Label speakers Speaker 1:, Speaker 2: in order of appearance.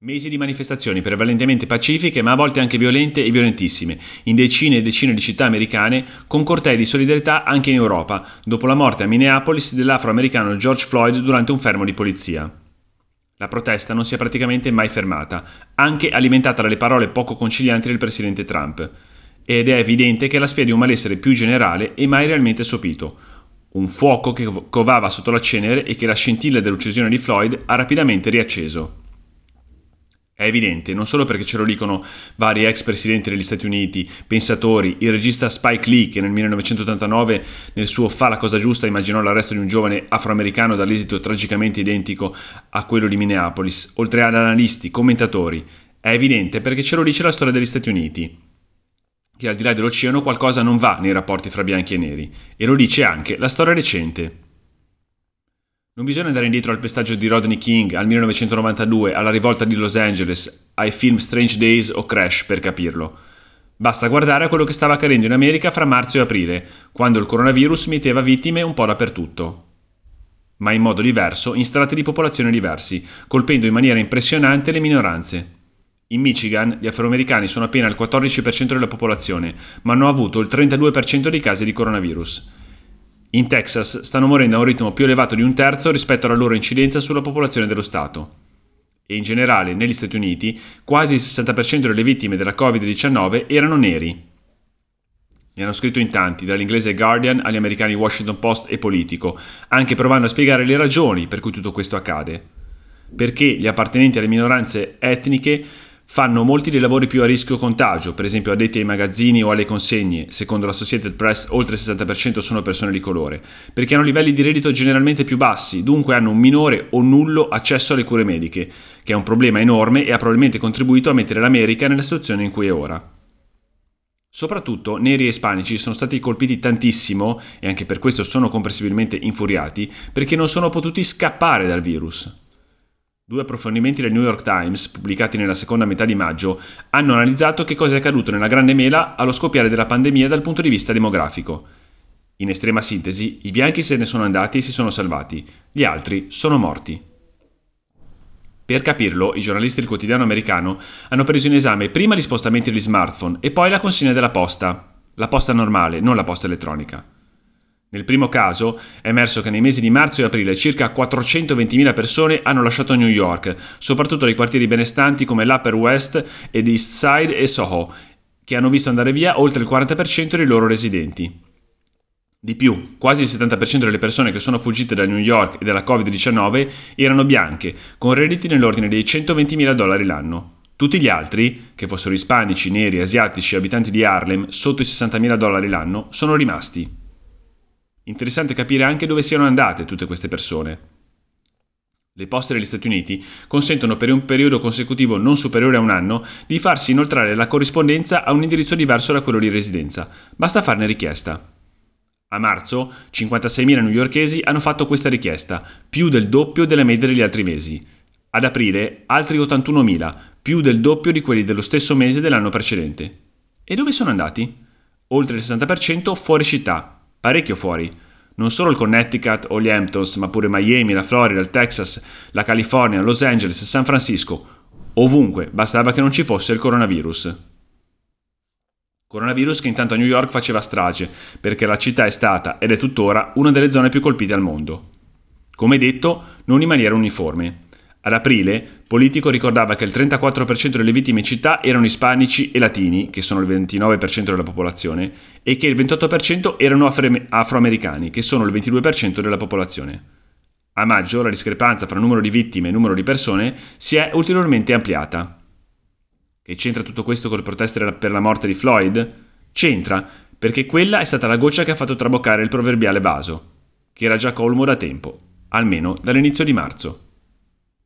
Speaker 1: Mesi di manifestazioni prevalentemente pacifiche ma a volte anche violente e violentissime in decine e decine di città americane con cortei di solidarietà anche in Europa dopo la morte a Minneapolis dell'afroamericano George Floyd durante un fermo di polizia. La protesta non si è praticamente mai fermata, anche alimentata dalle parole poco concilianti del presidente Trump. Ed è evidente che la spia di un malessere più generale e mai realmente sopito. Un fuoco che covava sotto la cenere e che la scintilla dell'uccisione di Floyd ha rapidamente riacceso. È evidente, non solo perché ce lo dicono vari ex presidenti degli Stati Uniti, pensatori, il regista Spike Lee che nel 1989 nel suo Fa la cosa giusta immaginò l'arresto di un giovane afroamericano dall'esito tragicamente identico a quello di Minneapolis, oltre ad analisti, commentatori. È evidente perché ce lo dice la storia degli Stati Uniti, che al di là dell'oceano qualcosa non va nei rapporti fra bianchi e neri, e lo dice anche la storia recente. Non bisogna andare indietro al pestaggio di Rodney King al 1992, alla rivolta di Los Angeles, ai film Strange Days o Crash per capirlo. Basta guardare a quello che stava accadendo in America fra marzo e aprile, quando il coronavirus mieteva vittime un po' dappertutto. Ma in modo diverso, in strati di popolazione diversi, colpendo in maniera impressionante le minoranze. In Michigan gli afroamericani sono appena il 14% della popolazione, ma hanno avuto il 32% dei casi di coronavirus. In Texas stanno morendo a un ritmo più elevato di un terzo rispetto alla loro incidenza sulla popolazione dello Stato. E in generale, negli Stati Uniti, quasi il 60% delle vittime della Covid-19 erano neri. Ne hanno scritto in tanti, dall'inglese Guardian agli americani Washington Post e Politico, anche provando a spiegare le ragioni per cui tutto questo accade. Perché gli appartenenti alle minoranze etniche Fanno molti dei lavori più a rischio contagio, per esempio addetti ai magazzini o alle consegne, secondo l'Associated Press oltre il 60% sono persone di colore, perché hanno livelli di reddito generalmente più bassi, dunque hanno un minore o nullo accesso alle cure mediche, che è un problema enorme e ha probabilmente contribuito a mettere l'America nella situazione in cui è ora. Soprattutto neri e ispanici sono stati colpiti tantissimo, e anche per questo sono comprensibilmente infuriati, perché non sono potuti scappare dal virus. Due approfondimenti del New York Times, pubblicati nella seconda metà di maggio, hanno analizzato che cosa è accaduto nella Grande Mela allo scoppiare della pandemia dal punto di vista demografico. In estrema sintesi, i bianchi se ne sono andati e si sono salvati, gli altri sono morti. Per capirlo, i giornalisti del quotidiano americano hanno preso in esame prima gli spostamenti degli smartphone e poi la consegna della posta, la posta normale, non la posta elettronica. Nel primo caso è emerso che nei mesi di marzo e aprile circa 420.000 persone hanno lasciato New York, soprattutto nei quartieri benestanti come l'Upper West ed East Side e Soho, che hanno visto andare via oltre il 40% dei loro residenti. Di più, quasi il 70% delle persone che sono fuggite da New York e dalla Covid-19 erano bianche, con redditi nell'ordine dei 120.000 dollari l'anno. Tutti gli altri, che fossero ispanici, neri, asiatici, abitanti di Harlem, sotto i 60.000 dollari l'anno, sono rimasti. Interessante capire anche dove siano andate tutte queste persone. Le poste degli Stati Uniti consentono per un periodo consecutivo non superiore a un anno di farsi inoltrare la corrispondenza a un indirizzo diverso da quello di residenza. Basta farne richiesta. A marzo 56.000 newyorkesi hanno fatto questa richiesta, più del doppio della media degli altri mesi. Ad aprile altri 81.000, più del doppio di quelli dello stesso mese dell'anno precedente. E dove sono andati? Oltre il 60% fuori città, parecchio fuori. Non solo il Connecticut o gli Hamptons, ma pure Miami, la Florida, il Texas, la California, Los Angeles, San Francisco. Ovunque, bastava che non ci fosse il coronavirus. Coronavirus che intanto a New York faceva strage, perché la città è stata, ed è tuttora, una delle zone più colpite al mondo. Come detto, non in maniera uniforme. Ad aprile, Politico ricordava che il 34% delle vittime in città erano ispanici e latini, che sono il 29% della popolazione, e che il 28% erano afro- afroamericani, che sono il 22% della popolazione. A maggio la discrepanza fra numero di vittime e numero di persone si è ulteriormente ampliata. Che c'entra tutto questo con le proteste per la morte di Floyd? C'entra, perché quella è stata la goccia che ha fatto traboccare il proverbiale vaso, che era già colmo da tempo, almeno dall'inizio di marzo.